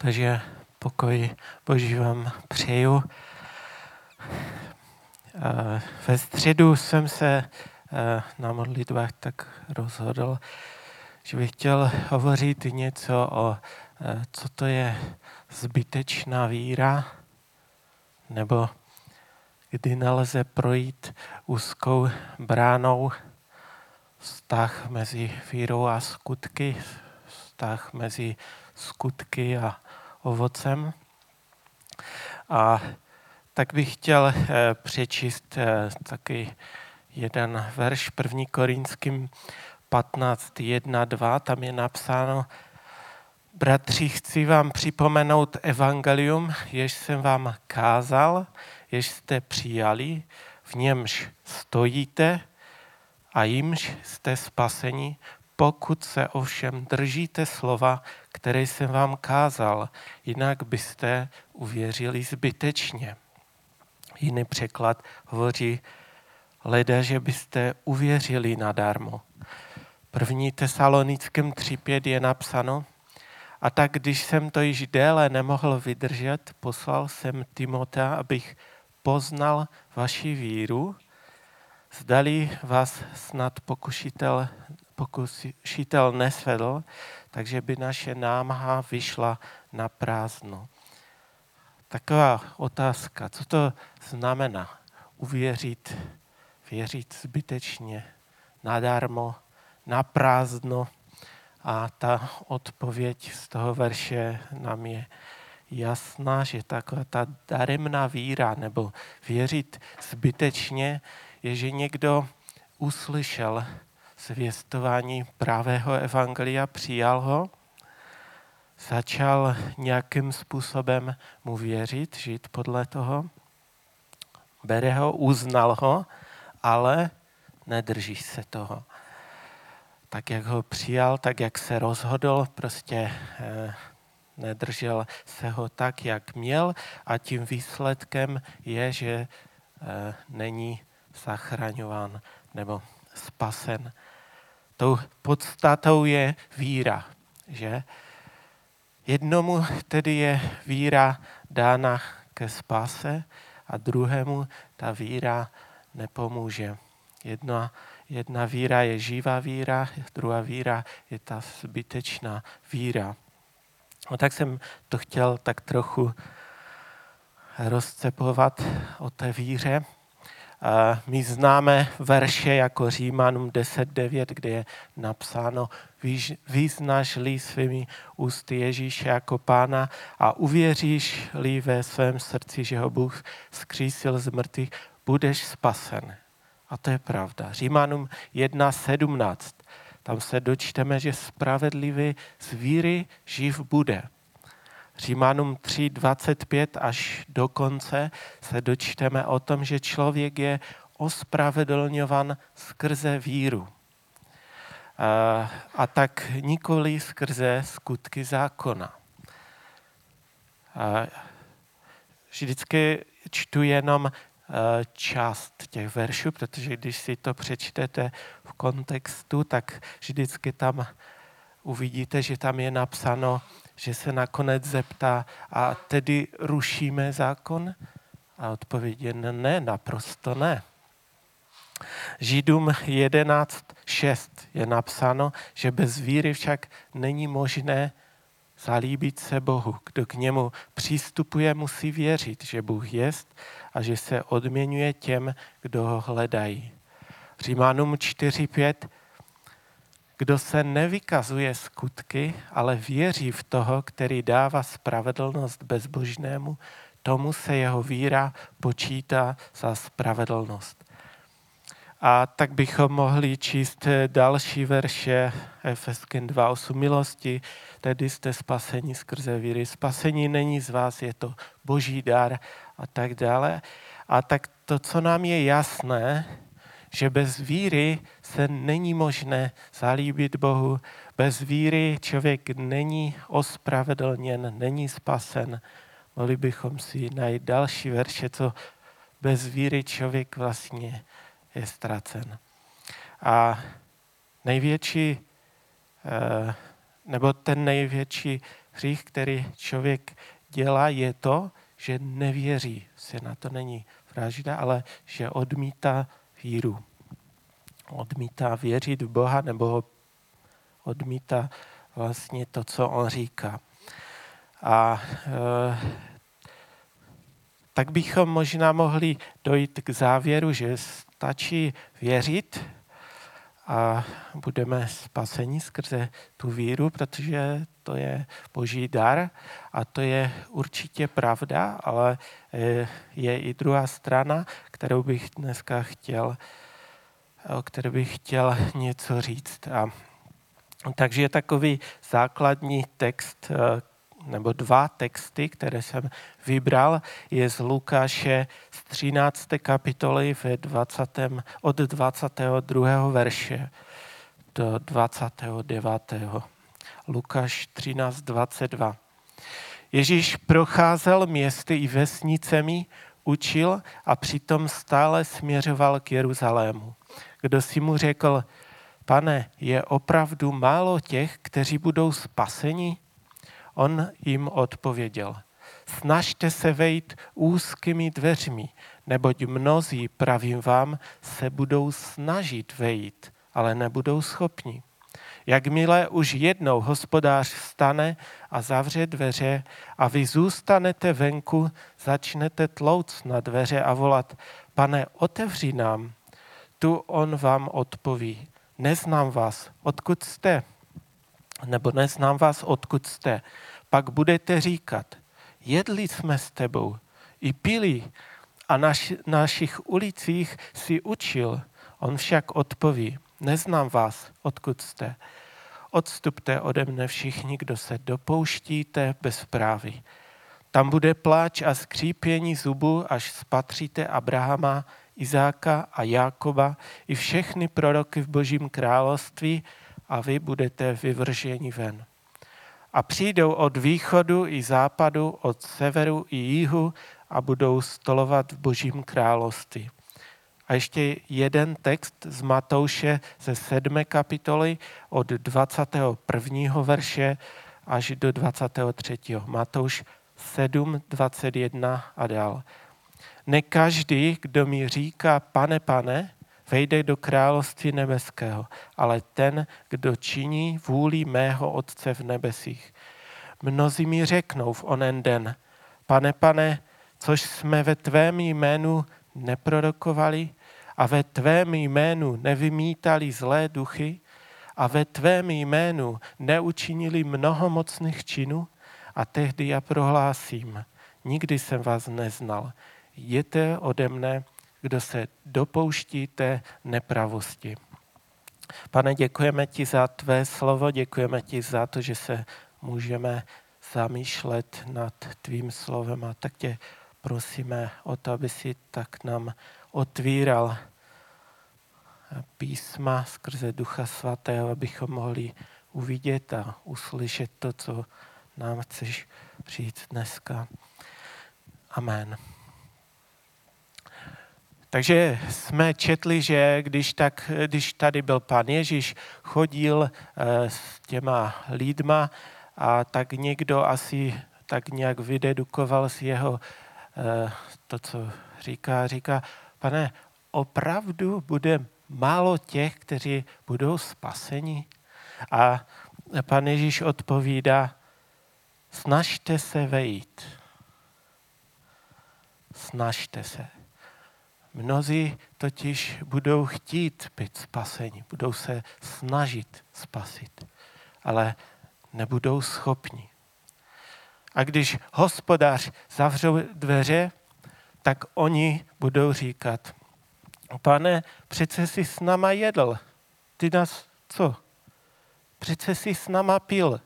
Takže pokoj Boží vám přeju. Ve středu jsem se na modlitbách tak rozhodl, že bych chtěl hovořit něco o, co to je zbytečná víra, nebo kdy nelze projít úzkou bránou vztah mezi vírou a skutky, vztah mezi skutky a ovocem. A tak bych chtěl eh, přečíst eh, taky jeden verš, první Korinským 15, 1, 2, tam je napsáno, Bratři, chci vám připomenout evangelium, jež jsem vám kázal, jež jste přijali, v němž stojíte a jimž jste spaseni, pokud se ovšem držíte slova, které jsem vám kázal, jinak byste uvěřili zbytečně. Jiný překlad hovoří, leda, že byste uvěřili nadarmo. První tesalonickém 3.5 je napsáno, a tak když jsem to již déle nemohl vydržet, poslal jsem Timota, abych poznal vaši víru, zdali vás snad pokušitel, pokušitel nesvedl, takže by naše námaha vyšla na prázdno. Taková otázka, co to znamená uvěřit, věřit zbytečně, nadarmo, na prázdno. A ta odpověď z toho verše nám je jasná, že taková ta daremná víra nebo věřit zbytečně je, že někdo uslyšel zvěstování právého evangelia, přijal ho, začal nějakým způsobem mu věřit, žít podle toho, bere ho, uznal ho, ale nedrží se toho. Tak, jak ho přijal, tak, jak se rozhodl, prostě eh, nedržel se ho tak, jak měl a tím výsledkem je, že eh, není zachraňován nebo spasen. Tou podstatou je víra, že? Jednomu tedy je víra dána ke spáse a druhému ta víra nepomůže. Jedna, jedna víra je živá víra, druhá víra je ta zbytečná víra. No tak jsem to chtěl tak trochu rozcepovat o té víře. My známe verše jako Římanům 10.9, kde je napsáno, vyznáš-li svými ústy Ježíše jako pána a uvěříš-li ve svém srdci, že ho Bůh skřísil z mrtvých, budeš spasen. A to je pravda. Římanům 1.17. Tam se dočteme, že spravedlivý z víry živ bude. Římanům 3, 25 až do konce se dočteme o tom, že člověk je ospravedlňovan skrze víru. A, a tak nikoli skrze skutky zákona. A vždycky čtu jenom část těch veršů, protože když si to přečtete v kontextu, tak vždycky tam uvidíte, že tam je napsáno, že se nakonec zeptá, a tedy rušíme zákon? A odpověď je ne, naprosto ne. Židům 11.6 je napsáno, že bez víry však není možné zalíbit se Bohu. Kdo k němu přistupuje, musí věřit, že Bůh jest a že se odměňuje těm, kdo ho hledají. Římanům 4.5 kdo se nevykazuje skutky, ale věří v toho, který dává spravedlnost bezbožnému, tomu se jeho víra počítá za spravedlnost. A tak bychom mohli číst další verše Efeskyn 2.8 milosti, tedy jste spasení skrze víry. Spasení není z vás, je to boží dar a tak dále. A tak to, co nám je jasné, že bez víry se není možné zalíbit Bohu. Bez víry člověk není ospravedlněn, není spasen. Mohli bychom si najít další verše, co bez víry člověk vlastně je ztracen. A největší, eh, nebo ten největší hřích, který člověk dělá, je to, že nevěří. Se na to není vražda, ale že odmítá víru. Odmítá věřit v Boha nebo odmítá vlastně to, co on říká. A e, tak bychom možná mohli dojít k závěru, že stačí věřit a budeme spaseni skrze tu víru, protože to je boží dar a to je určitě pravda, ale e, je i druhá strana, kterou bych dneska chtěl, o které bych chtěl něco říct. A, takže je takový základní text, e, nebo dva texty, které jsem vybral, je z Lukáše z 13. kapitoly v 20, od 22. verše do 29. Lukáš 13, 22. Ježíš procházel městy i vesnicemi, učil a přitom stále směřoval k Jeruzalému. Kdo si mu řekl, pane, je opravdu málo těch, kteří budou spaseni? On jim odpověděl, snažte se vejít úzkými dveřmi, neboť mnozí, pravím vám, se budou snažit vejít, ale nebudou schopni. Jakmile už jednou hospodář vstane a zavře dveře a vy zůstanete venku, začnete tlouc na dveře a volat, pane, otevři nám. Tu on vám odpoví, neznám vás, odkud jste? Nebo neznám vás, odkud jste? pak budete říkat, jedli jsme s tebou i pili a na našich ulicích si učil. On však odpoví, neznám vás, odkud jste. Odstupte ode mne všichni, kdo se dopouštíte bez právy. Tam bude pláč a skřípění zubu, až spatříte Abrahama, Izáka a Jákoba i všechny proroky v božím království a vy budete vyvrženi ven a přijdou od východu i západu, od severu i jihu a budou stolovat v Božím království. A ještě jeden text z Matouše ze 7. kapitoly od 21. verše až do 23. Matouš 7, 21 a dál. Ne každý, kdo mi říká, pane, pane, vejde do království nebeského, ale ten, kdo činí vůli mého Otce v nebesích. Mnozí mi řeknou v onen den, pane, pane, což jsme ve tvém jménu neprorokovali a ve tvém jménu nevymítali zlé duchy a ve tvém jménu neučinili mnoho mocných činů a tehdy já prohlásím, nikdy jsem vás neznal. Jděte ode mne, kdo se dopouštíte nepravosti. Pane, děkujeme ti za tvé slovo, děkujeme ti za to, že se můžeme zamýšlet nad tvým slovem a tak tě prosíme o to, aby si tak nám otvíral písma skrze Ducha Svatého, abychom mohli uvidět a uslyšet to, co nám chceš říct dneska. Amen. Takže jsme četli, že když, tak, když tady byl pan Ježíš, chodil eh, s těma lidma, a tak někdo asi tak nějak vydedukoval z jeho eh, to, co říká. Říká, pane, opravdu bude málo těch, kteří budou spaseni? A pan Ježíš odpovídá, snažte se vejít. Snažte se. Mnozí totiž budou chtít být spaseni, budou se snažit spasit, ale nebudou schopni. A když hospodář zavřou dveře, tak oni budou říkat, pane, přece jsi s náma jedl, ty nás co? Přece jsi s náma pil.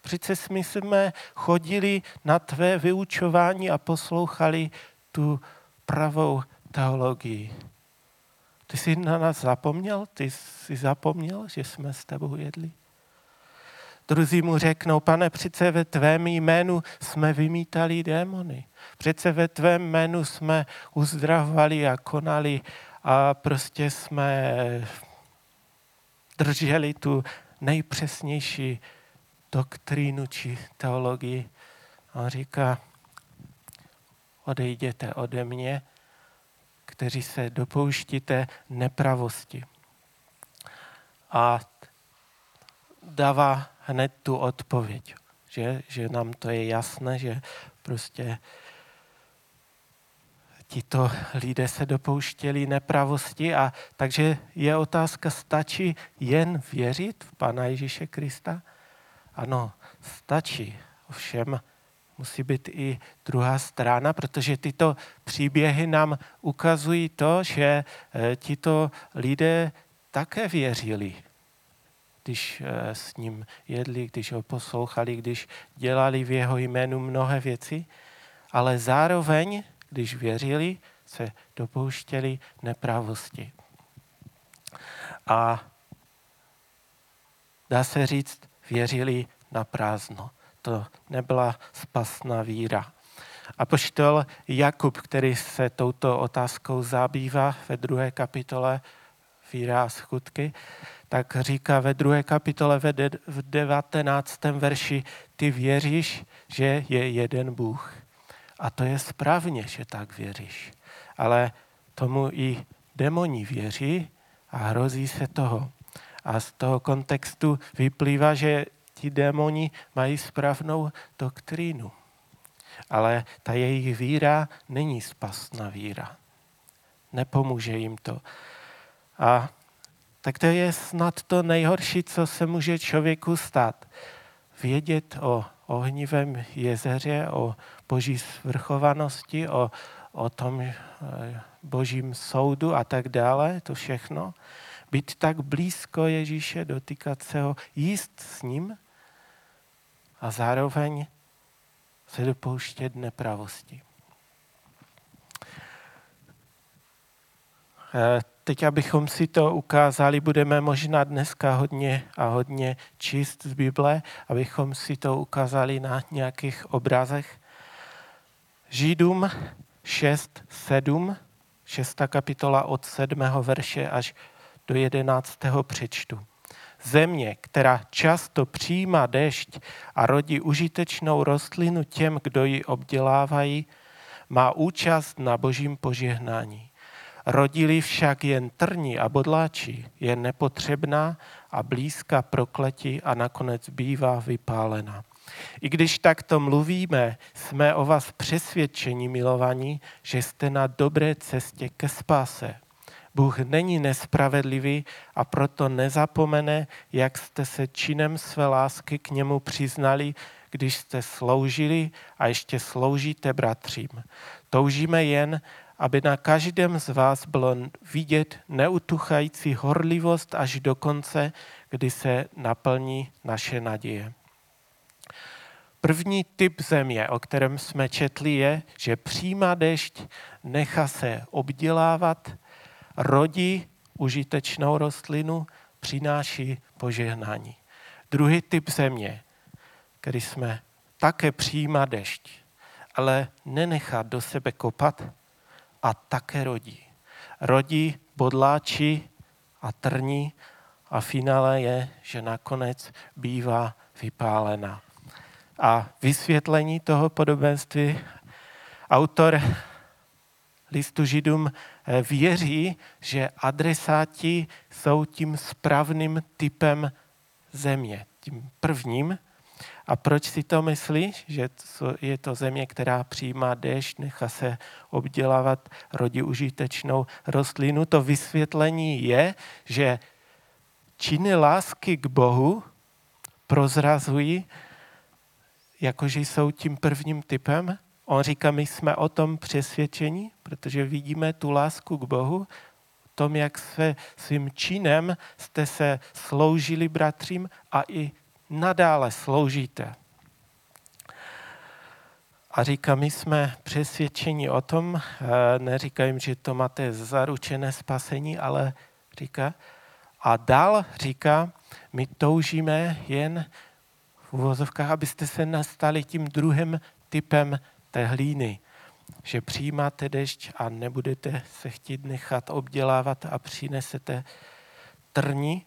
Přece my jsme chodili na tvé vyučování a poslouchali tu pravou teologii. Ty jsi na nás zapomněl? Ty jsi zapomněl, že jsme s tebou jedli? Druzí mu řeknou, pane, přece ve tvém jménu jsme vymítali démony. Přece ve tvém jménu jsme uzdravovali a konali a prostě jsme drželi tu nejpřesnější doktrínu či teologii. On říká, odejděte ode mě, kteří se dopouštíte nepravosti. A dává hned tu odpověď, že, že nám to je jasné, že prostě tito lidé se dopouštěli nepravosti a takže je otázka, stačí jen věřit v Pana Ježíše Krista? Ano, stačí. Ovšem musí být i druhá strana, protože tyto příběhy nám ukazují to, že eh, tito lidé také věřili, když eh, s ním jedli, když ho poslouchali, když dělali v jeho jménu mnohé věci, ale zároveň když věřili, se dopouštěli nepravosti. A dá se říct, věřili na prázdno. To nebyla spasná víra. A poštol Jakub, který se touto otázkou zabývá ve druhé kapitole Víra a skutky, tak říká ve druhé kapitole v 19. verši, ty věříš, že je jeden Bůh. A to je správně, že tak věříš. Ale tomu i demoni věří a hrozí se toho. A z toho kontextu vyplývá, že ti démoni mají správnou doktrínu. Ale ta jejich víra není spasná víra. Nepomůže jim to. A tak to je snad to nejhorší, co se může člověku stát. Vědět o ohnivém jezeře, o boží svrchovanosti, o, o tom eh, božím soudu a tak dále, to všechno. Být tak blízko Ježíše, dotýkat se ho, jíst s ním a zároveň se dopouštět nepravosti. Eh, teď, abychom si to ukázali, budeme možná dneska hodně a hodně číst z Bible, abychom si to ukázali na nějakých obrazech. Židům 6, 7, 6. kapitola od 7. verše až do 11. přečtu. Země, která často přijímá dešť a rodí užitečnou rostlinu těm, kdo ji obdělávají, má účast na božím požehnání. Rodili však jen trní a bodláči, je nepotřebná a blízka prokletí a nakonec bývá vypálena. I když takto mluvíme, jsme o vás přesvědčení, milovaní, že jste na dobré cestě ke spáse. Bůh není nespravedlivý a proto nezapomene, jak jste se činem své lásky k němu přiznali, když jste sloužili a ještě sloužíte bratřím. Toužíme jen, aby na každém z vás bylo vidět neutuchající horlivost až do konce, kdy se naplní naše naděje. První typ země, o kterém jsme četli, je, že přijímá dešť, nechá se obdělávat, rodí užitečnou rostlinu, přináší požehnání. Druhý typ země, který jsme také přijímá dešť, ale nenechá do sebe kopat a také rodí. Rodí bodláči a trní a finále je, že nakonec bývá vypálena a vysvětlení toho podobenství autor listu Židům věří, že adresáti jsou tím správným typem země, tím prvním. A proč si to myslíš? Že je to země, která přijímá déšť, nechá se obdělávat, rodí užitečnou rostlinu. To vysvětlení je, že činy lásky k Bohu prozrazují, jakože jsou tím prvním typem. On říká, my jsme o tom přesvědčení, protože vidíme tu lásku k Bohu, tom, jak se svým činem jste se sloužili bratřím a i nadále sloužíte. A říká, my jsme přesvědčeni o tom, eh, neříká jim, že to máte zaručené spasení, ale říká, a dál říká, my toužíme jen uvozovkách, abyste se nastali tím druhým typem té hlíny. Že přijímáte dešť a nebudete se chtít nechat obdělávat a přinesete trni.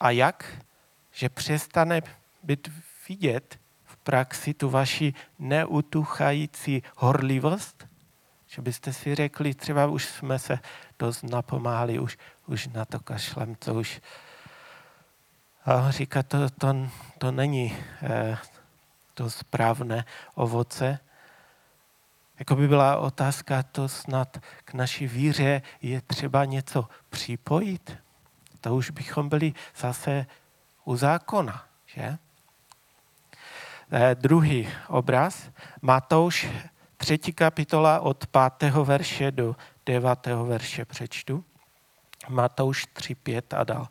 A jak? Že přestane být vidět v praxi tu vaši neutuchající horlivost, že byste si řekli, třeba už jsme se dost napomáhali, už, už na to kašlem, to už... A říká, to, to, to není eh, to správné ovoce. Jako by byla otázka, to snad k naší víře je třeba něco připojit. To už bychom byli zase u zákona, že? Eh, druhý obraz, Matouš, třetí kapitola od pátého verše do devátého verše přečtu. Matouš 3, 5 a dál.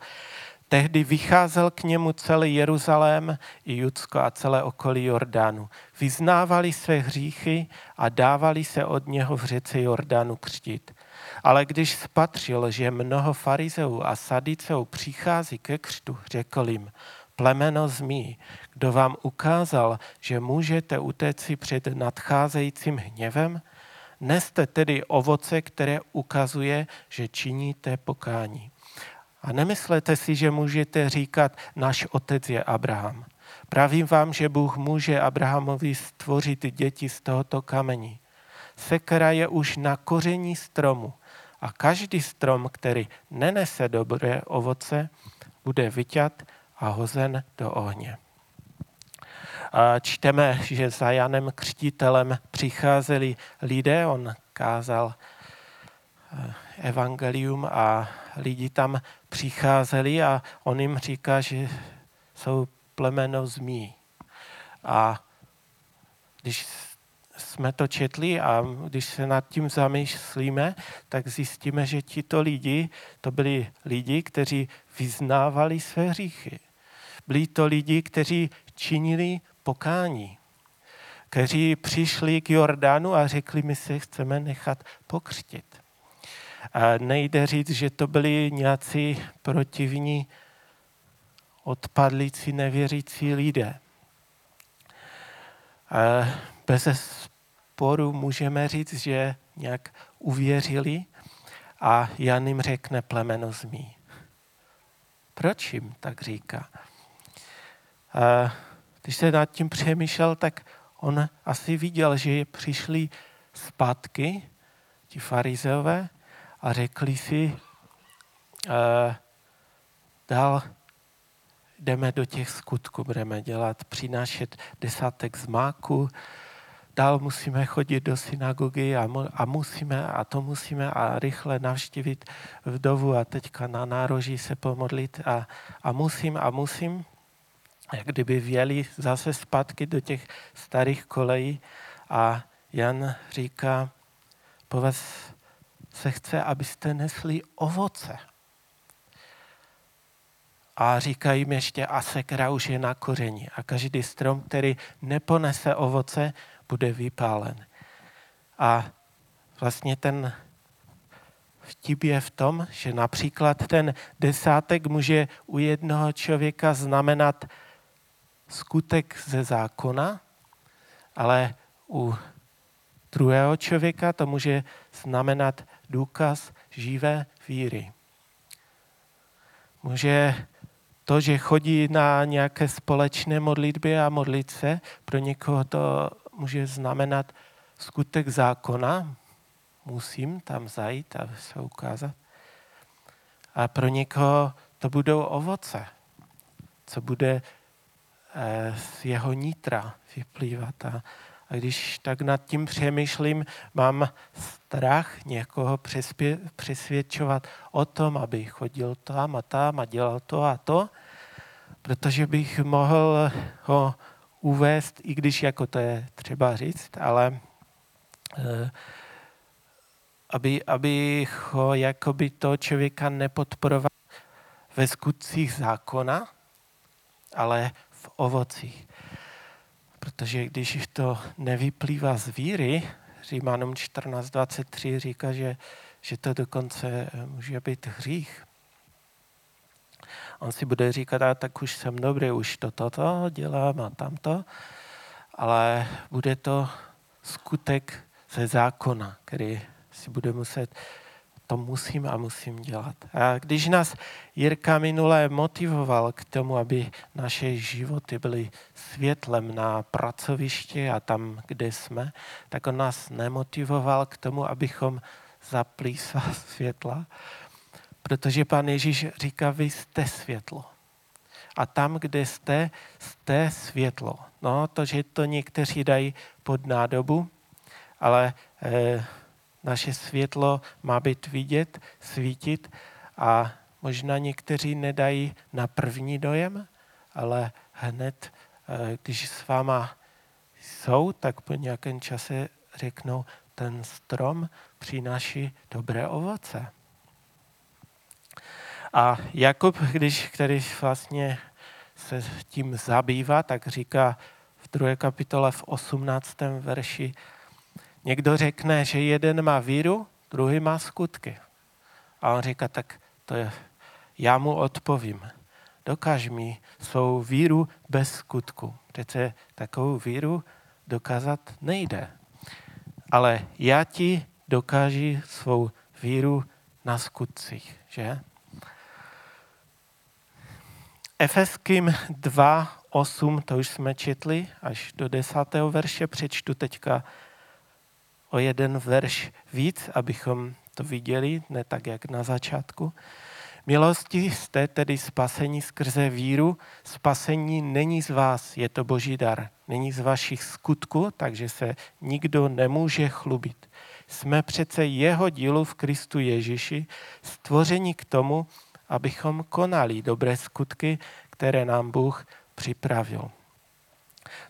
Tehdy vycházel k němu celý Jeruzalém i Judsko a celé okolí Jordánu. Vyznávali své hříchy a dávali se od něho v řece Jordánu křtít. Ale když spatřil, že mnoho farizeů a sadiceů přichází ke křtu, řekl jim, plemeno zmí, kdo vám ukázal, že můžete utéci před nadcházejícím hněvem? Neste tedy ovoce, které ukazuje, že činíte pokání. A nemyslete si, že můžete říkat, náš otec je Abraham. Pravím vám, že Bůh může Abrahamovi stvořit děti z tohoto kamení. Sekera je už na koření stromu a každý strom, který nenese dobré ovoce, bude vyťat a hozen do ohně. A čteme, že za Janem Křtitelem přicházeli lidé, on kázal eh, evangelium a lidi tam přicházeli a on jim říká, že jsou plemeno zmí. A když jsme to četli a když se nad tím zamýšlíme, tak zjistíme, že tito lidi, to byli lidi, kteří vyznávali své hříchy. Byli to lidi, kteří činili pokání, kteří přišli k Jordánu a řekli, my se chceme nechat pokřtit. A nejde říct, že to byli nějací protivní, odpadlící, nevěřící lidé. A bez sporu můžeme říct, že nějak uvěřili a Jan jim řekne plemeno zmí. Proč jim tak říká? A když se nad tím přemýšlel, tak on asi viděl, že přišli zpátky, ti farizeové, a řekli si, uh, dál jdeme do těch skutků, budeme dělat, přinášet desátek z máku, dál musíme chodit do synagogy a, mu, a musíme, a to musíme a rychle navštívit vdovu a teďka na nároží se pomodlit a, a musím a musím jak kdyby věli zase zpátky do těch starých kolejí a Jan říká, po se chce, abyste nesli ovoce. A říká jim ještě, a sekra už je na koření. A každý strom, který neponese ovoce, bude vypálen. A vlastně ten vtip je v tom, že například ten desátek může u jednoho člověka znamenat skutek ze zákona, ale u druhého člověka to může znamenat důkaz živé víry. Může to, že chodí na nějaké společné modlitby a modlit se, pro někoho to může znamenat skutek zákona, musím tam zajít a se ukázat. A pro někoho to budou ovoce, co bude Eh, z jeho nitra vyplývat. A, a když tak nad tím přemýšlím, mám strach někoho přesvědčovat o tom, aby chodil tam a tam a dělal to a to, protože bych mohl ho uvést, i když jako to je třeba říct, ale eh, aby, aby ho jakoby to člověka nepodporoval ve skutcích zákona, ale v ovocích. Protože když to nevyplývá z víry, Římanům 14.23 říká, že, že to dokonce může být hřích. On si bude říkat, a tak už jsem dobrý, už to toto dělám a tamto, ale bude to skutek ze zákona, který si bude muset to musím a musím dělat. A když nás Jirka minule motivoval k tomu, aby naše životy byly světlem na pracovišti a tam, kde jsme, tak on nás nemotivoval k tomu, abychom zapli svá světla, protože pan Ježíš říká, vy jste světlo. A tam, kde jste, jste světlo. No, to, že to někteří dají pod nádobu, ale eh, naše světlo má být vidět, svítit a možná někteří nedají na první dojem, ale hned, eh, když s váma jsou, tak po nějakém čase řeknou, ten strom přináší dobré ovoce. A Jakub, když, který vlastně se tím zabývá, tak říká v druhé kapitole v 18. verši, Někdo řekne, že jeden má víru, druhý má skutky. A on říká, tak to je, já mu odpovím. Dokáž mi svou víru bez skutku. Přece takovou víru dokázat nejde. Ale já ti dokážu svou víru na skutcích, že? Efeským 2, 8, to už jsme četli, až do desátého verše přečtu teďka o jeden verš víc, abychom to viděli, ne tak, jak na začátku. Milosti jste tedy spasení skrze víru. Spasení není z vás, je to boží dar. Není z vašich skutků, takže se nikdo nemůže chlubit. Jsme přece jeho dílu v Kristu Ježíši, stvoření k tomu, abychom konali dobré skutky, které nám Bůh připravil.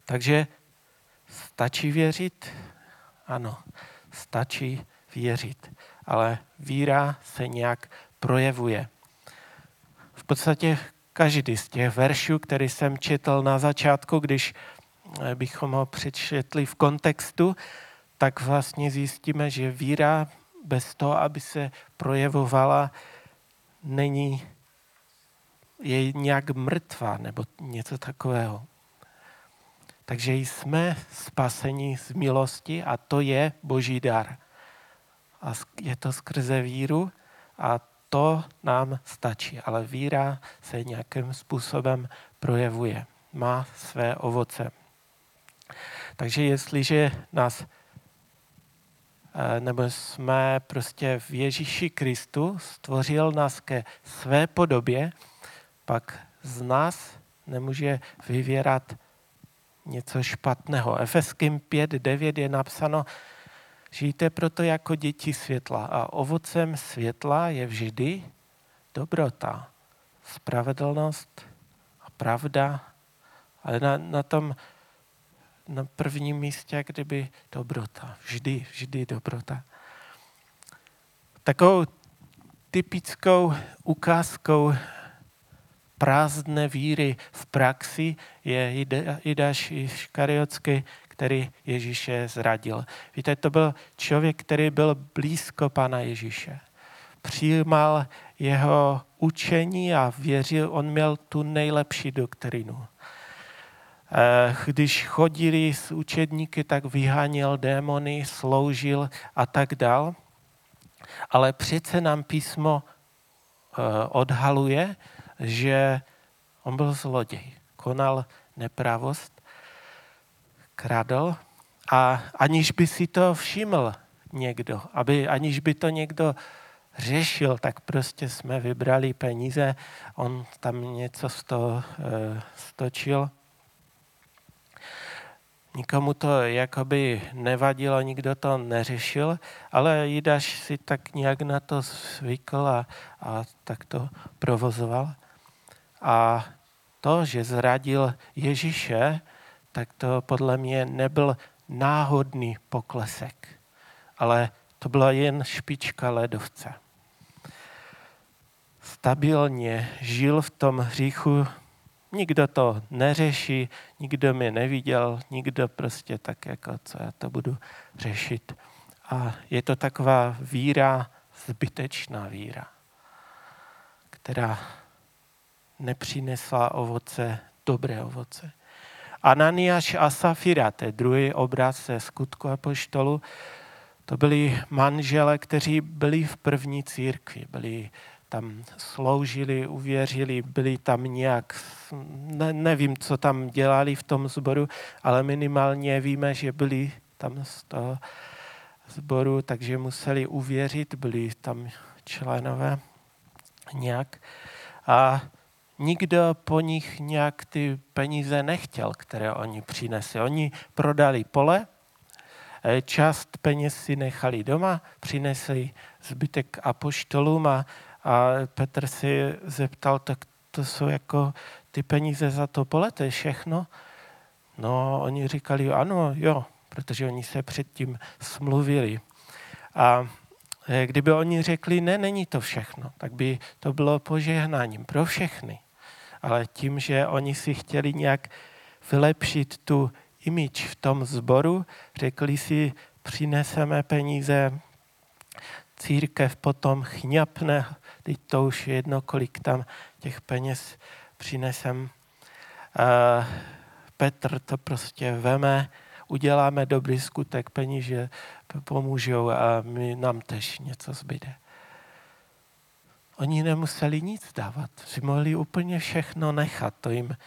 Takže stačí věřit, ano, stačí věřit, ale víra se nějak projevuje. V podstatě každý z těch veršů, který jsem četl na začátku, když eh, bychom ho přečetli v kontextu, tak vlastně zjistíme, že víra bez toho, aby se projevovala, není, je nějak mrtvá nebo něco takového. Takže jsme spaseni z milosti a to je boží dar. A je to skrze víru a to nám stačí. Ale víra se nějakým způsobem projevuje, má své ovoce. Takže jestliže nás eh, nebo jsme prostě v Ježíši Kristu, stvořil nás ke své podobě, pak z nás nemůže vyvěrat něco špatného. Efeským 5.9 je napsáno, žijte proto jako děti světla a ovocem světla je vždy dobrota, spravedlnost a pravda, ale na, na tom na prvním místě, kdyby dobrota. Vždy, vždy dobrota. Takovou typickou ukázkou prázdné víry v praxi je Jidáš Škariotsky, který Ježíše zradil. Víte, to byl člověk, který byl blízko Pana Ježíše. Přijímal jeho učení a věřil, on měl tu nejlepší doktrinu. Eh, když chodili s učedníky, tak vyháněl démony, sloužil a tak dál. Ale přece nám písmo eh, odhaluje, že on byl zloděj, konal nepravost, kradl a aniž by si to všiml někdo, aby, aniž by to někdo řešil, tak prostě jsme vybrali peníze, on tam něco z toho e, stočil. Nikomu to jakoby nevadilo, nikdo to neřešil, ale Jidáš si tak nějak na to zvykl a, a tak to provozoval. A to, že zradil Ježíše, tak to podle mě nebyl náhodný poklesek, ale to byla jen špička ledovce. Stabilně žil v tom hříchu, nikdo to neřeší, nikdo mě neviděl, nikdo prostě tak jako, co já to budu řešit. A je to taková víra, zbytečná víra, která nepřinesla ovoce, dobré ovoce. Ananiáš a Safira, to je druhý obraz ze skutku apoštolu, To byli manžele, kteří byli v první církvi, byli tam sloužili, uvěřili, byli tam nějak, ne, nevím, co tam dělali v tom sboru, ale minimálně víme, že byli tam z toho sboru, takže museli uvěřit, byli tam členové nějak. A nikdo po nich nějak ty peníze nechtěl, které oni přinesli. Oni prodali pole, eh, část peněz si nechali doma, přinesli zbytek apoštolům a, a Petr si zeptal, tak to jsou jako ty peníze za to pole, to je všechno? No, oni říkali, ano, jo, protože oni se předtím smluvili. A eh, kdyby oni řekli, ne, není to všechno, tak by to bylo požehnáním pro všechny. Ale tím, že oni si chtěli nějak vylepšit tu imič v tom zboru, řekli si, přineseme peníze, církev potom chňapne, teď to už je jedno, kolik tam těch peněz přinesem. Petr to prostě veme, uděláme dobrý skutek, peníze pomůžou a my nám tež něco zbyde. Oni nemuseli nic dávat, si mohli úplně všechno nechat, to jim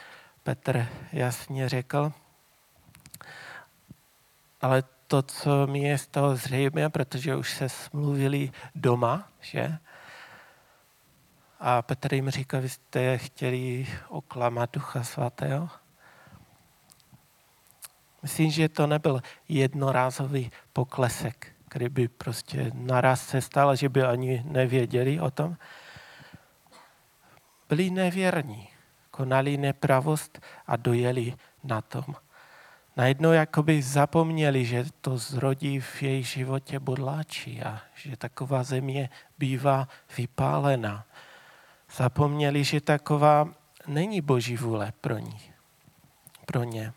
Petr jasně řekl. Ale to, co mi je z toho zřejmé, protože už se smluvili doma, že? A Petr jim říká, vy jste chtěli oklamat Ducha Svatého. Myslím, že to nebyl jednorázový poklesek, který by prostě naraz se stal, že by ani nevěděli o tom. Byli nevěrní, konali nepravost a dojeli na tom. Najednou jakoby zapomněli, že to zrodí v jejich životě bodláčí a že taková země bývá vypálena. Zapomněli, že taková není boží vůle pro ní, pro ně.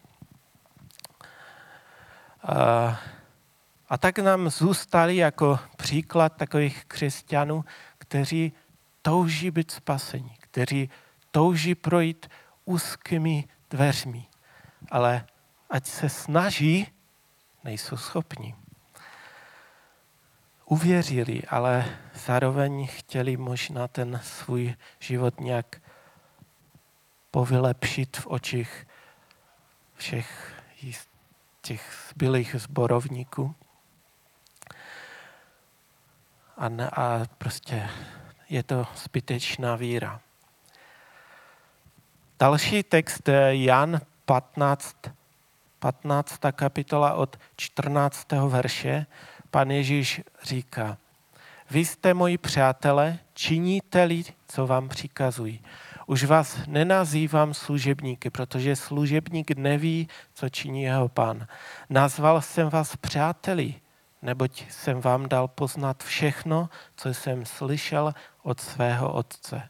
A, a tak nám zůstali jako příklad takových křesťanů, kteří touží být spasení, kteří touží projít úzkými dveřmi, ale ať se snaží, nejsou schopni. Uvěřili, ale zároveň chtěli možná ten svůj život nějak povylepšit v očích všech těch zbylých zborovníků. A, ne, a prostě je to zbytečná víra. Další text Jan 15, 15. kapitola od 14. verše. Pan Ježíš říká, vy jste moji přátelé, činíte-li, co vám přikazují. Už vás nenazývám služebníky, protože služebník neví, co činí jeho pán. Nazval jsem vás přáteli, neboť jsem vám dal poznat všechno, co jsem slyšel od svého otce.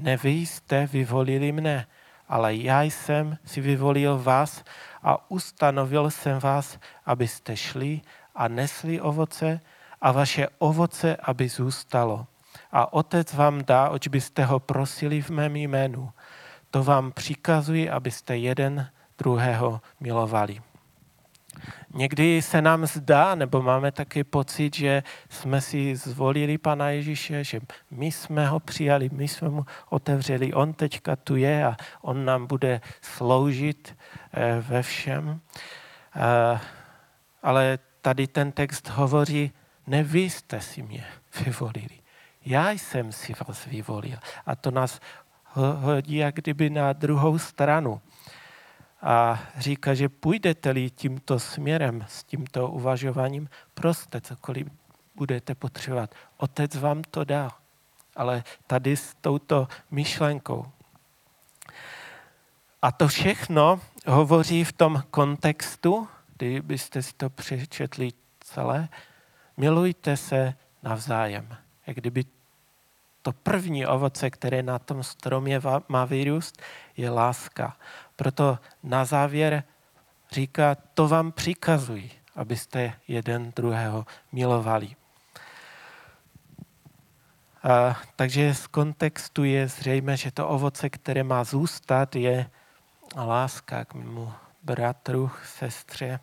Ne vy jste vyvolili mne, ale já jsem si vyvolil vás a ustanovil jsem vás, abyste šli a nesli ovoce a vaše ovoce, aby zůstalo a otec vám dá, oč byste ho prosili v mém jménu. To vám přikazuji, abyste jeden druhého milovali. Někdy se nám zdá, nebo máme taky pocit, že jsme si zvolili Pana Ježíše, že my jsme ho přijali, my jsme mu otevřeli, on teďka tu je a on nám bude sloužit eh, ve všem. Eh, ale tady ten text hovoří, ne vy jste si mě vyvolili, já jsem si vás vyvolil. A to nás hodí jak kdyby na druhou stranu. A říká, že půjdete-li tímto směrem, s tímto uvažováním, prostě cokoliv budete potřebovat. Otec vám to dá. Ale tady s touto myšlenkou. A to všechno hovoří v tom kontextu, kdybyste si to přečetli celé, milujte se navzájem jak kdyby to první ovoce, které na tom stromě má vyrůst, je láska. Proto na závěr říká, to vám přikazují, abyste jeden druhého milovali. A, takže z kontextu je zřejmé, že to ovoce, které má zůstat, je láska k mému bratru, sestře.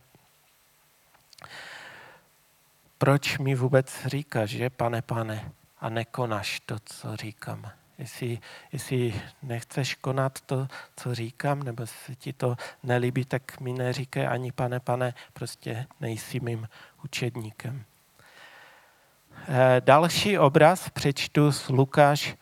proč mi vůbec říkáš, že pane, pane, a nekonáš to, co říkám. Jestli, jestli nechceš konat to, co říkám, nebo se ti to nelíbí, tak mi neříkej ani pane, pane, prostě nejsi mým učedníkem. Eh, další obraz přečtu z Lukáš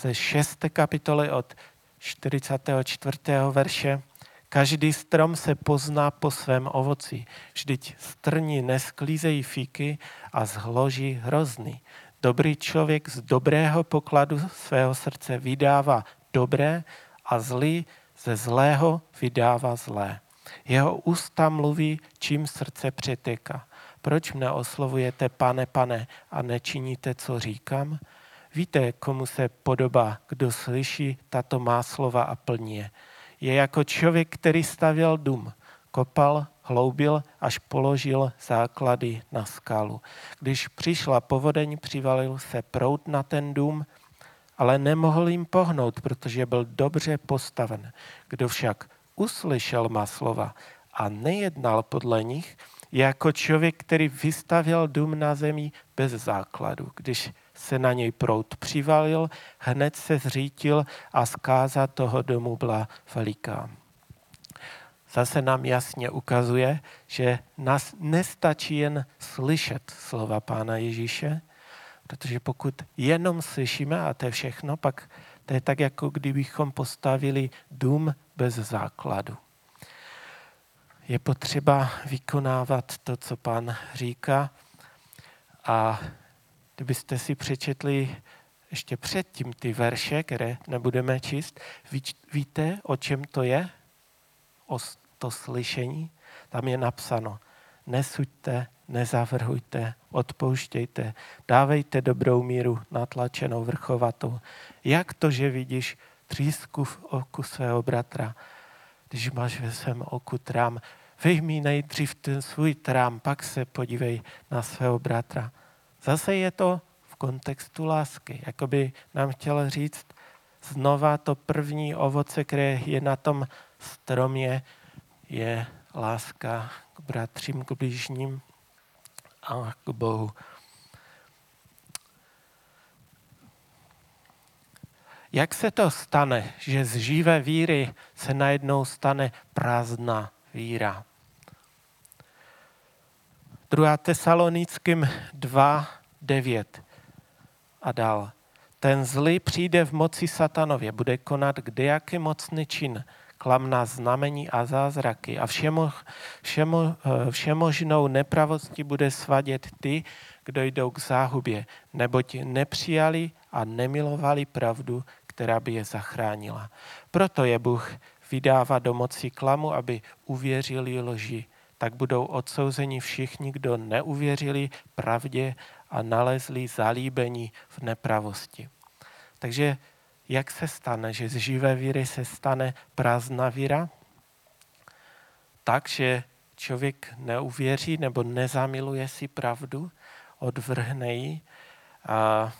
ze 6. kapitoly od 44. verše. Každý strom se pozná po svém ovoci. Vždyť strni nesklízejí fíky a zhloží hrozný. Dobrý člověk z dobrého pokladu svého srdce vydává dobré a zlý ze zlého vydává zlé. Jeho ústa mluví, čím srdce přetéká. Proč mne oslovujete pane, pane a nečiníte, co říkám? Víte, komu se podobá, kdo slyší tato má slova a plní je. Je jako člověk, který stavěl dům. Kopal, hloubil, až položil základy na skalu. Když přišla povodeň, přivalil se prout na ten dům, ale nemohl jim pohnout, protože byl dobře postaven. Kdo však uslyšel má slova a nejednal podle nich, jako člověk, který vystavěl dům na zemi bez základu. Když se na něj prout přivalil, hned se zřítil a zkáza toho domu byla veliká. Zase nám jasně ukazuje, že nás nestačí jen slyšet slova Pána Ježíše, protože pokud jenom slyšíme a to je všechno, pak to je tak, jako kdybychom postavili dům bez základu. Je potřeba vykonávat to, co pán říká a kdybyste si přečetli ještě předtím ty verše, které nebudeme číst, víte, o čem to je? O to slyšení? Tam je napsáno, nesuďte, nezavrhujte, odpouštějte, dávejte dobrou míru natlačenou vrchovatou. Jak to, že vidíš třísku v oku svého bratra, když máš ve svém oku trám, vyjmi nejdřív ten svůj trám, pak se podívej na svého bratra. Zase je to v kontextu lásky. Jakoby nám chtěl říct znova to první ovoce, které je na tom stromě, je láska k bratřím, k blížním a k Bohu. Jak se to stane, že z živé víry se najednou stane prázdná víra? 2. Tesalonickým 2, 9 a dál. Ten zlý přijde v moci satanově, bude konat kdejaký mocný čin, klamná znamení a zázraky a všemo, všemo, eh, všemožnou nepravosti bude svadět ty, kdo jdou k záhubě, neboť nepřijali a nemilovali pravdu, která by je zachránila. Proto je Bůh vydává do moci klamu, aby uvěřili lži tak budou odsouzeni všichni, kdo neuvěřili pravdě a nalezli zalíbení v nepravosti. Takže jak se stane, že z živé víry se stane prázdná víra? Tak, že člověk neuvěří nebo nezamiluje si pravdu, odvrhne ji a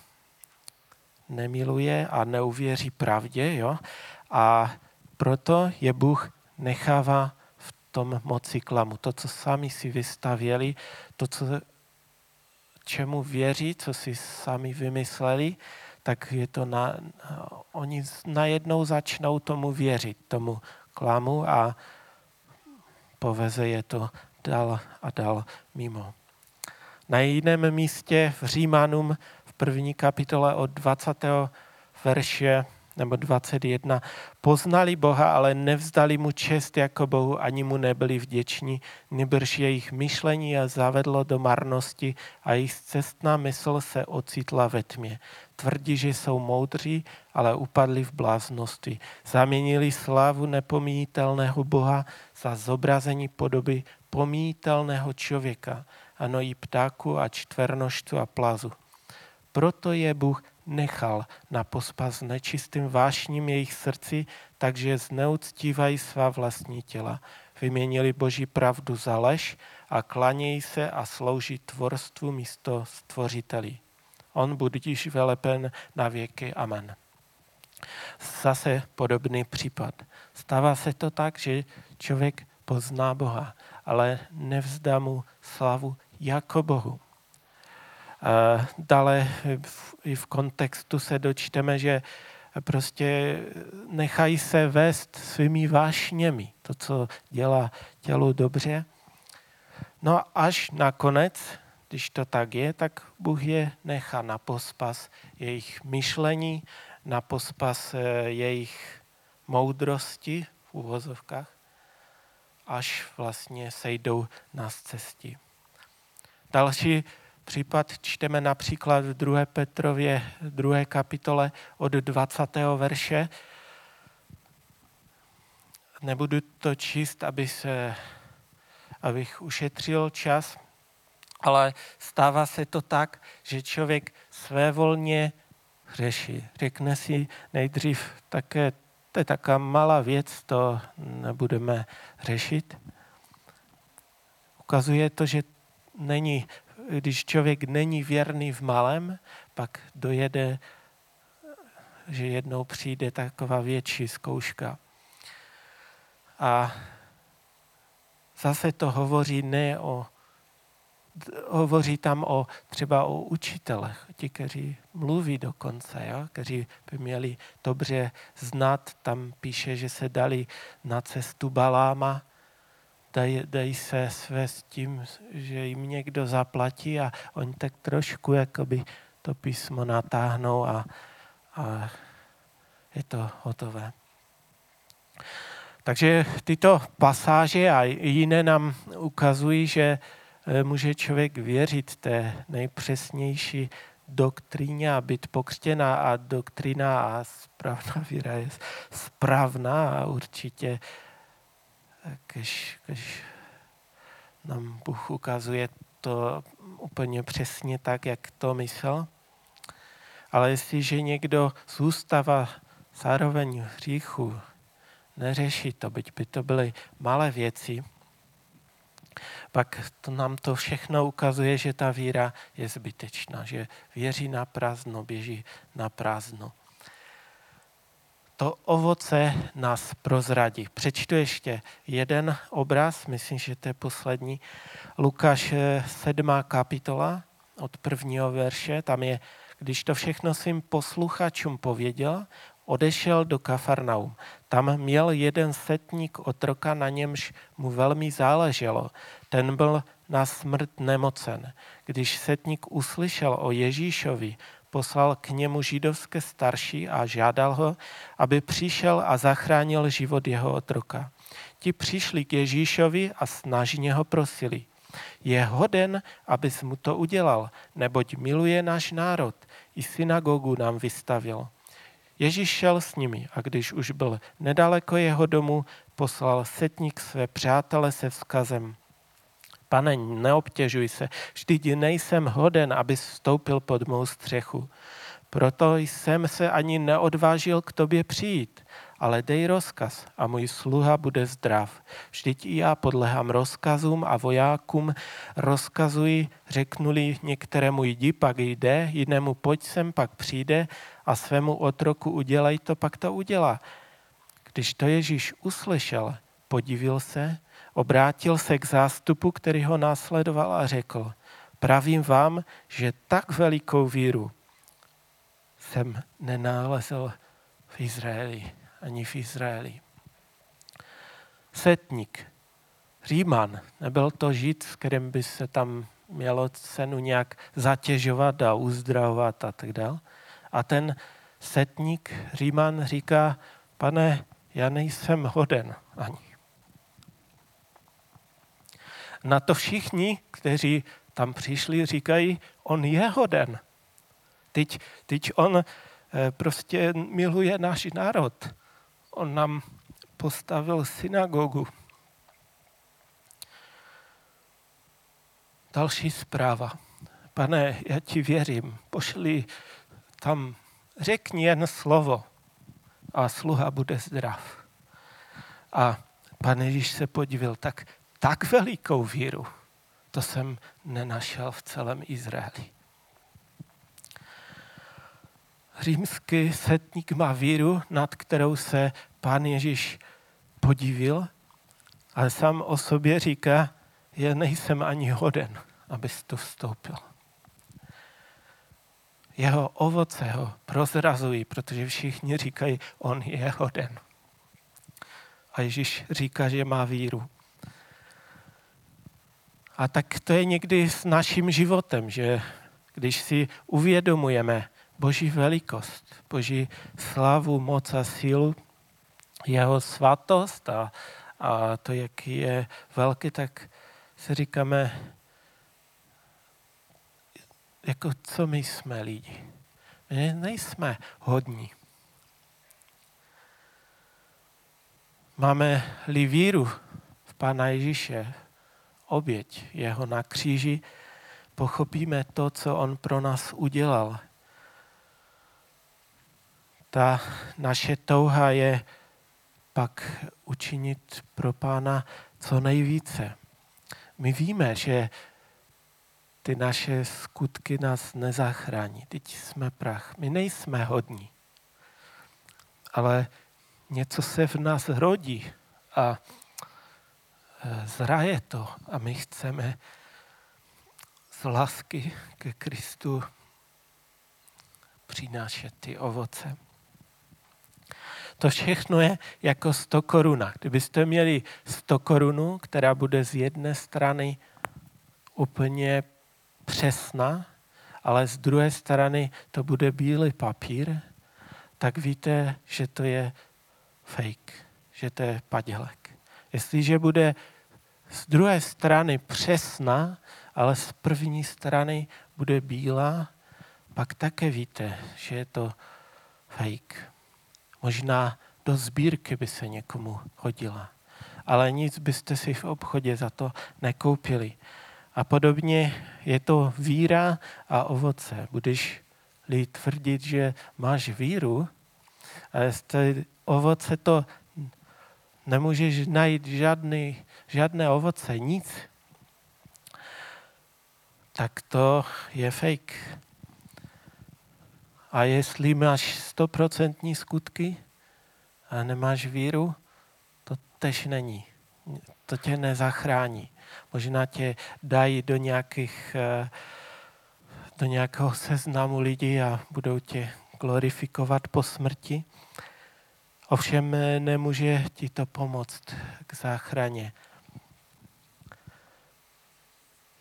nemiluje a neuvěří pravdě. Jo? A proto je Bůh nechává tom moci klamu. To, co sami si vystavěli, to, co, čemu věří, co si sami vymysleli, tak je to na, oni najednou začnou tomu věřit, tomu klamu a poveze je to dál a dál mimo. Na jiném místě v Římanům v první kapitole od 20. verše nebo 21. Poznali Boha, ale nevzdali mu čest jako Bohu, ani mu nebyli vděční, nebrž jejich myšlení a zavedlo do marnosti a jejich cestná mysl se ocitla ve tmě. Tvrdí, že jsou moudří, ale upadli v bláznosti. Zaměnili slávu nepomítelného Boha za zobrazení podoby pomítelného člověka, ano i ptáku a čtvernoštu a plazu. Proto je Bůh nechal na pospas nečistým vášním jejich srdci, takže zneuctívají svá vlastní těla. Vyměnili Boží pravdu za lež a klanějí se a slouží tvorstvu místo stvořiteli. On budíš velepen na věky. Amen. Zase podobný případ. Stává se to tak, že člověk pozná Boha, ale nevzdá mu slavu jako Bohu. Dále i v kontextu se dočteme, že prostě nechají se vést svými vášněmi, to, co dělá tělu dobře. No až nakonec, když to tak je, tak Bůh je nechá na pospas jejich myšlení, na pospas eh, jejich moudrosti v úvozovkách, až vlastně sejdou na cestě. Další případ čteme například v 2. Petrově 2. kapitole od 20. verše. Nebudu to číst, aby se, abych ušetřil čas, ale stává se to tak, že člověk svévolně řeší. Řekne si nejdřív také, to je taká malá věc, to nebudeme řešit. Ukazuje to, že není, když člověk není věrný v malém, pak dojede, že jednou přijde taková větší zkouška. A zase to hovoří ne o hovoří tam o, třeba o učitelech, ti, kteří mluví dokonce, jo? kteří by měli dobře znát. Tam píše, že se dali na cestu Baláma, dají, dají se své s tím, že jim někdo zaplatí a oni tak trošku jakoby to písmo natáhnou a, a je to hotové. Takže tyto pasáže a jiné nám ukazují, že Eh, může člověk věřit té nejpřesnější doktríně a být pokřtěná a doktrína a správná víra je správná a určitě když, když nám Bůh ukazuje to úplně přesně tak, jak to myslel. Ale jestliže někdo zůstává zároveň hříchu, neřeší to, byť by to byly malé věci, pak to nám to všechno ukazuje, že ta víra je zbytečná, že věří na prázdno, běží na prázdno. To ovoce nás prozradí. Přečtu ještě jeden obraz, myslím, že to je poslední. Lukáš 7. kapitola od prvního verše, tam je, když to všechno svým posluchačům pověděl, odešel do Kafarnaum. Tam měl jeden setník otroka, na němž mu velmi záleželo. Ten byl na smrt nemocen. Když setník uslyšel o Ježíšovi, poslal k němu židovské starší a žádal ho, aby přišel a zachránil život jeho otroka. Ti přišli k Ježíšovi a snažně ho prosili. Je hoden, abys mu to udělal, neboť miluje náš národ. I synagogu nám vystavil. Ježíš šel s nimi a když už byl nedaleko jeho domu, poslal setník své přátele se vzkazem. Pane, neobtěžuj se, vždyť nejsem hoden, aby vstoupil pod mou střechu. Proto jsem se ani neodvážil k tobě přijít, ale dej rozkaz a můj sluha bude zdrav. Vždyť i já podlehám rozkazům a vojákům rozkazuji, řeknuli některému jdi, pak jde, jinému pojď sem, pak přijde a svému otroku udělej to, pak to udělá. Když to Ježíš uslyšel, podivil se, obrátil se k zástupu, který ho následoval a řekl, pravím vám, že tak velikou víru jsem nenálezl v Izraeli, ani v Izraeli. Setník, Říman, nebyl to žid, s kterým by se tam mělo cenu nějak zatěžovat a uzdravovat a tak dále. A ten setník Říman říká, pane, já nejsem hoden ani. Na to všichni, kteří tam přišli, říkají, on je hoden. Teď, teď on eh, prostě miluje náš národ. On nám postavil synagogu. Další zpráva. Pane, já ti věřím, pošli tam, řekni jen slovo a sluha bude zdrav. A pan Ježíš se podíval, tak, tak velikou víru, to jsem nenašel v celém Izraeli. Římský setník má víru, nad kterou se pán Ježíš podivil, ale sám o sobě říká, já nejsem ani hoden, abys tu vstoupil. jeho ovoce ho prozrazují, protože všichni říkají, on je hoden. A Ježíš říká, že má víru. A tak to je někdy s naším životem, že když si uvědomujeme Boží velikost, Boží slavu, moc a sílu, jeho svatost a, a to, jaký je velký, tak si říkáme, jako co my jsme lidi. My nejsme hodní. Máme-li víru v Pána Ježíše, oběť jeho na kříži, pochopíme to, co on pro nás udělal. Ta naše touha je pak učinit pro Pána co nejvíce. My víme, že ty naše skutky nás nezachrání. Teď jsme prach. My nejsme hodní. Ale něco se v nás rodí a zraje to a my chceme z lásky ke Kristu přinášet ty ovoce. To všechno je jako 100 koruna. Kdybyste měli 100 korunu, která bude z jedné strany úplně přesná, ale z druhé strany to bude bílý papír, tak víte, že to je fake, že to je padělek. Jestliže bude z druhé strany přesná, ale z první strany bude bílá, pak také víte, že je to fake. Možná do sbírky by se někomu hodila, ale nic byste si v obchodě za to nekoupili. A podobně je to víra a ovoce. Budeš-li tvrdit, že máš víru, ale z té ovoce to nemůžeš najít žádný, žádné ovoce, nic, tak to je fake. A jestli máš stoprocentní skutky a nemáš víru, to tež není. To tě nezachrání. Možná tě dají do nějakých eh, do nějakého seznamu lidí a budou tě glorifikovat po smrti. Ovšem eh, nemůže ti to pomoct k záchraně.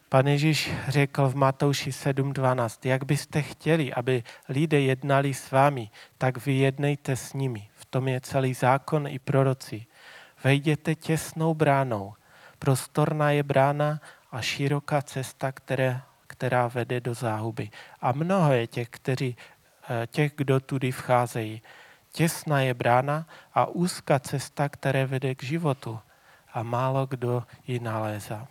Pan Ježíš řekl v Matouši 7.12, jak byste chtěli, aby lidé jednali s vámi, tak vy jednejte s nimi. V tom je celý zákon i proroci. Vejděte těsnou bránou. Prostorná je brána a široká cesta, které, která vede do záhuby. A mnoho je těch, kteří, eh, těch, kdo tudy vcházejí. Těsná je brána a úzká cesta, která vede k životu. A málo kdo ji nalézá.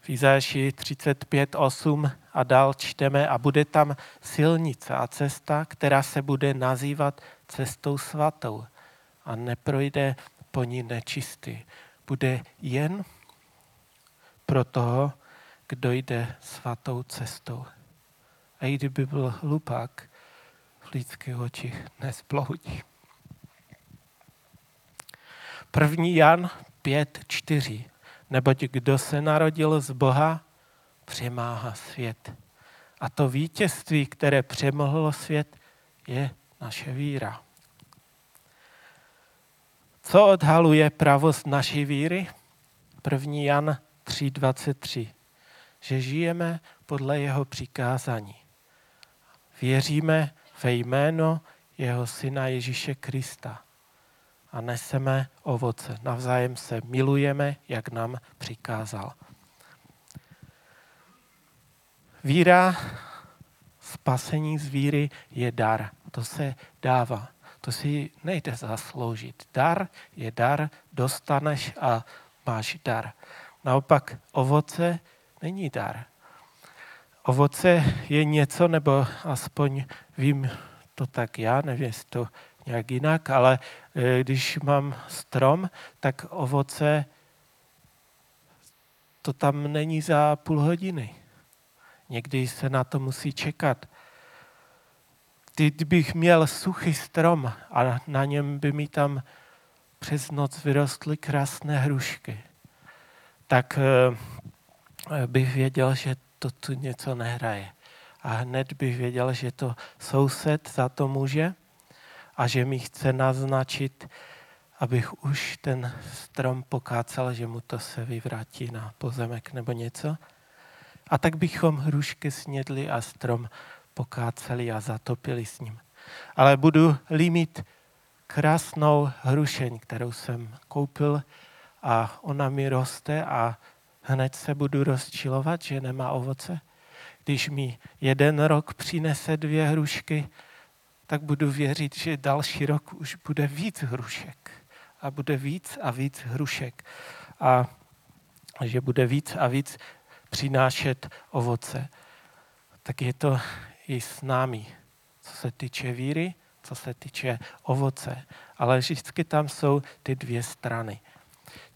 V Izajaši 35.8 a dál čteme a bude tam silnice a cesta, která se bude nazývat cestou svatou a neprojde po ní nečistý. Bude jen pro toho, kdo jde svatou cestou. A i kdyby byl hlupák, v lidských očích nezbloudí. První Jan 5.4 neboť kdo se narodil z Boha, přemáhá svět. A to vítězství, které přemohlo svět, je naše víra. Co odhaluje pravost naší víry? 1. Jan 3.23. Že žijeme podle jeho přikázání. Věříme ve jméno jeho syna Ježíše Krista a neseme ovoce. Navzájem se milujeme, jak nám přikázal. Víra, spasení z víry je dar. To se dává. To si nejde zasloužit. Dar je dar, dostaneš a máš dar. Naopak ovoce není dar. Ovoce je něco, nebo aspoň vím to tak já, nevím, jestli to nějak jinak, ale e, když mám strom, tak ovoce to tam není za půl hodiny. Někdy se na to musí čekat. Kdybych měl suchý strom a na něm by mi tam přes noc vyrostly krásné hrušky, tak e, bych věděl, že to tu něco nehraje. a hned bych věděl, že to soused za to může a že mi chce naznačit, abych už ten strom pokácal, že mu to se vyvrátí na pozemek nebo něco. A tak bychom hrušky snědli a strom pokáceli a zatopili s ním. Ale budu-li mít krásnou hrušeň, kterou jsem koupil a ona mi roste a hned se budu rozčilovat, že nemá ovoce. Když mi jeden rok přinese dvě hrušky, tak budu věřit, že další rok už bude víc hrušek a bude víc a víc hrušek a že bude víc a víc přinášet ovoce. Tak je to i s námi, co se týče víry, co se týče ovoce. Ale vždycky tam jsou ty dvě strany.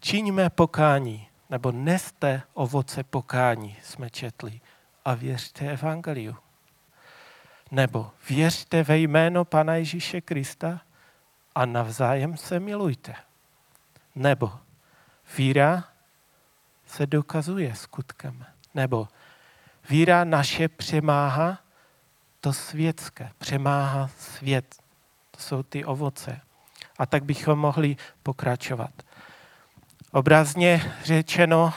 Čiňme pokání, nebo neste ovoce pokání, jsme četli, a věřte evangeliu. Nebo věřte ve jméno Pana Ježíše Krista a navzájem se milujte. Nebo víra se dokazuje skutkem. Nebo víra naše přemáhá to světské, přemáhá svět. To jsou ty ovoce. A tak bychom mohli pokračovat. Obrazně řečeno,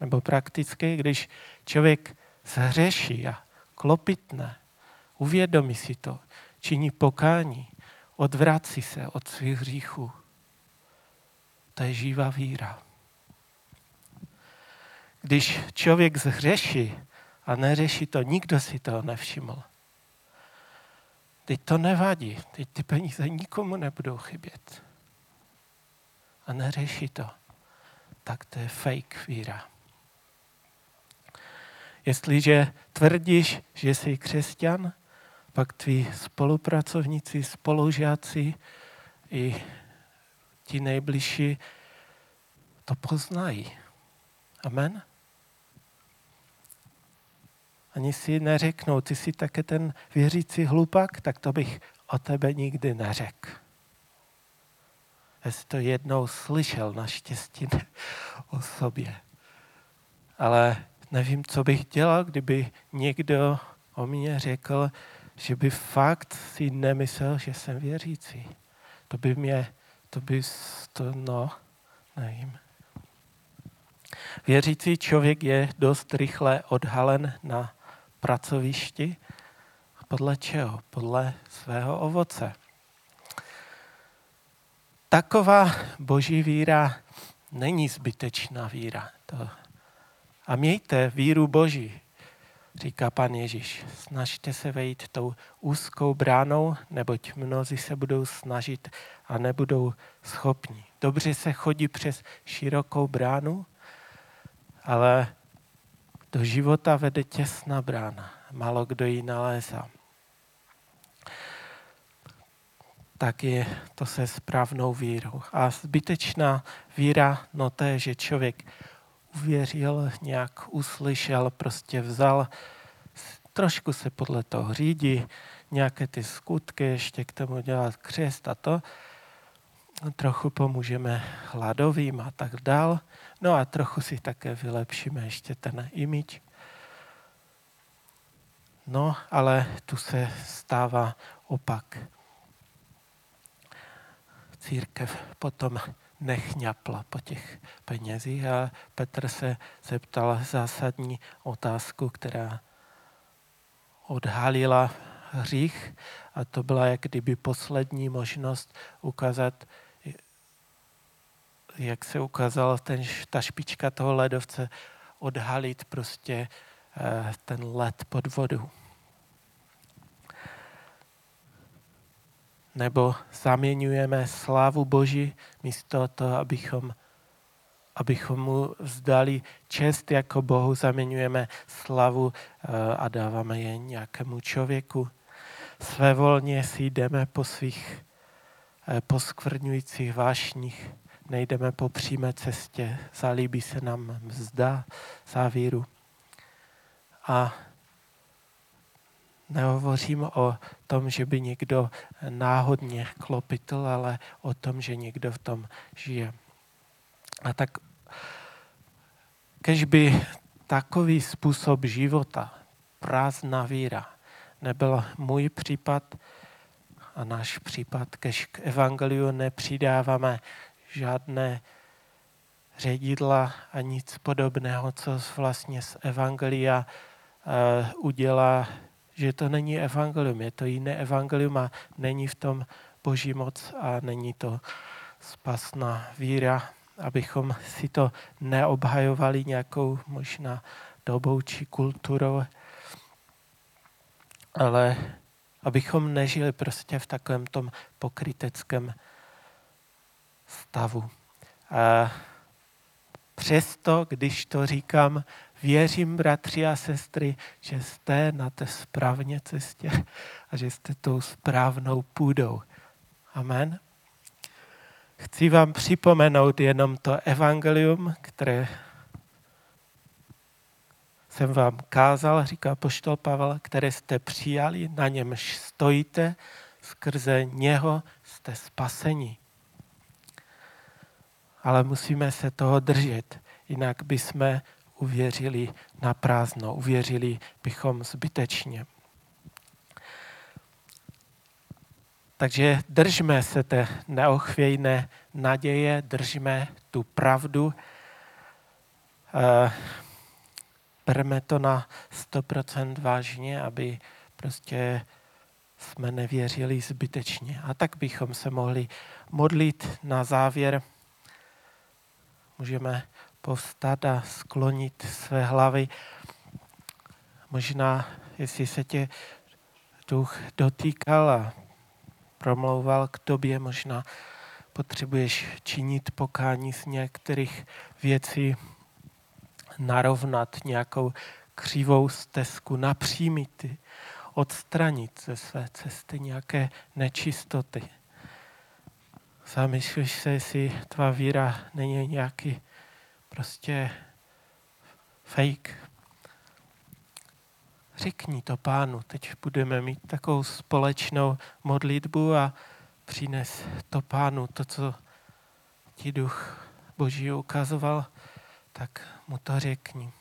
nebo prakticky, když člověk zhřeší a klopitne, uvědomí si to, činí pokání, odvrací se od svých hříchů. To je živá víra. Když člověk zhřeší a neřeší to, nikdo si toho nevšiml. Teď to nevadí, teď ty peníze nikomu nebudou chybět. A neřeší to. Tak to je fake víra. Jestliže tvrdíš, že jsi křesťan, pak tví spolupracovníci, spolužáci i ti nejbližší to poznají. Amen? Ani si neřeknou, ty jsi také ten věřící hlupak, tak to bych o tebe nikdy neřekl. Jsi to jednou slyšel, naštěstí o sobě. Ale nevím, co bych dělal, kdyby někdo o mě řekl, že by fakt si nemyslel, že jsem věřící. To by mě, to by, to, no, nevím. Věřící člověk je dost rychle odhalen na pracovišti. Podle čeho? Podle svého ovoce. Taková boží víra není zbytečná víra. To. A mějte víru boží, říká pan Ježíš. Snažte se vejít tou úzkou bránou, neboť mnozí se budou snažit a nebudou schopni. Dobře se chodí přes širokou bránu, ale do života vede těsná brána. Málo kdo ji nalézá. Tak je to se správnou vírou. A zbytečná víra, no to je, že člověk uvěřil, nějak uslyšel, prostě vzal, trošku se podle toho řídí, nějaké ty skutky, ještě k tomu dělat křest a to. Trochu pomůžeme hladovým a tak dál. No a trochu si také vylepšíme ještě ten imič. No, ale tu se stává opak. Církev potom nechňapla po těch penězích a Petr se zeptal zásadní otázku, která odhalila hřích. A to byla jak kdyby poslední možnost ukázat, jak se ukázala ten, ta špička toho ledovce, odhalit prostě eh, ten led pod Nebo zaměňujeme slávu Boží místo toho, abychom, abychom mu vzdali čest jako Bohu, zaměňujeme slavu eh, a dáváme je nějakému člověku. Svévolně si jdeme po svých eh, poskvrňujících vášních nejdeme po přímé cestě, zalíbí se nám mzda závíru. A nehovořím o tom, že by někdo náhodně klopitl, ale o tom, že někdo v tom žije. A tak, kež by takový způsob života, prázdná víra, nebyl můj případ a náš případ, kež k evangeliu nepřidáváme žádné ředidla a nic podobného, co vlastně z evangelia uh, udělá, že to není evangelium, je to jiné evangelium a není v tom boží moc a není to spasná víra, abychom si to neobhajovali nějakou možná dobou či kulturou, ale abychom nežili prostě v takovém tom pokryteckém stavu. A přesto, když to říkám, věřím, bratři a sestry, že jste na té správně cestě a že jste tou správnou půdou. Amen. Chci vám připomenout jenom to evangelium, které jsem vám kázal, říká poštol Pavel, které jste přijali, na němž stojíte, skrze něho jste spaseni. Ale musíme se toho držet, jinak bychom uvěřili na prázdno, uvěřili bychom zbytečně. Takže držme se té neochvějné naděje, držme tu pravdu. Bereme to na 100% vážně, aby prostě jsme nevěřili zbytečně. A tak bychom se mohli modlit na závěr. Můžeme povstat a sklonit své hlavy. Možná, jestli se tě duch dotýkal a promlouval k tobě, možná potřebuješ činit pokání z některých věcí, narovnat nějakou křivou stezku, napřímit, odstranit ze své cesty nějaké nečistoty. Zamýšlíš se, jestli tvá víra není nějaký prostě fake. Řekni to pánu, teď budeme mít takovou společnou modlitbu a přines to pánu, to, co ti duch Boží ukazoval, tak mu to řekni.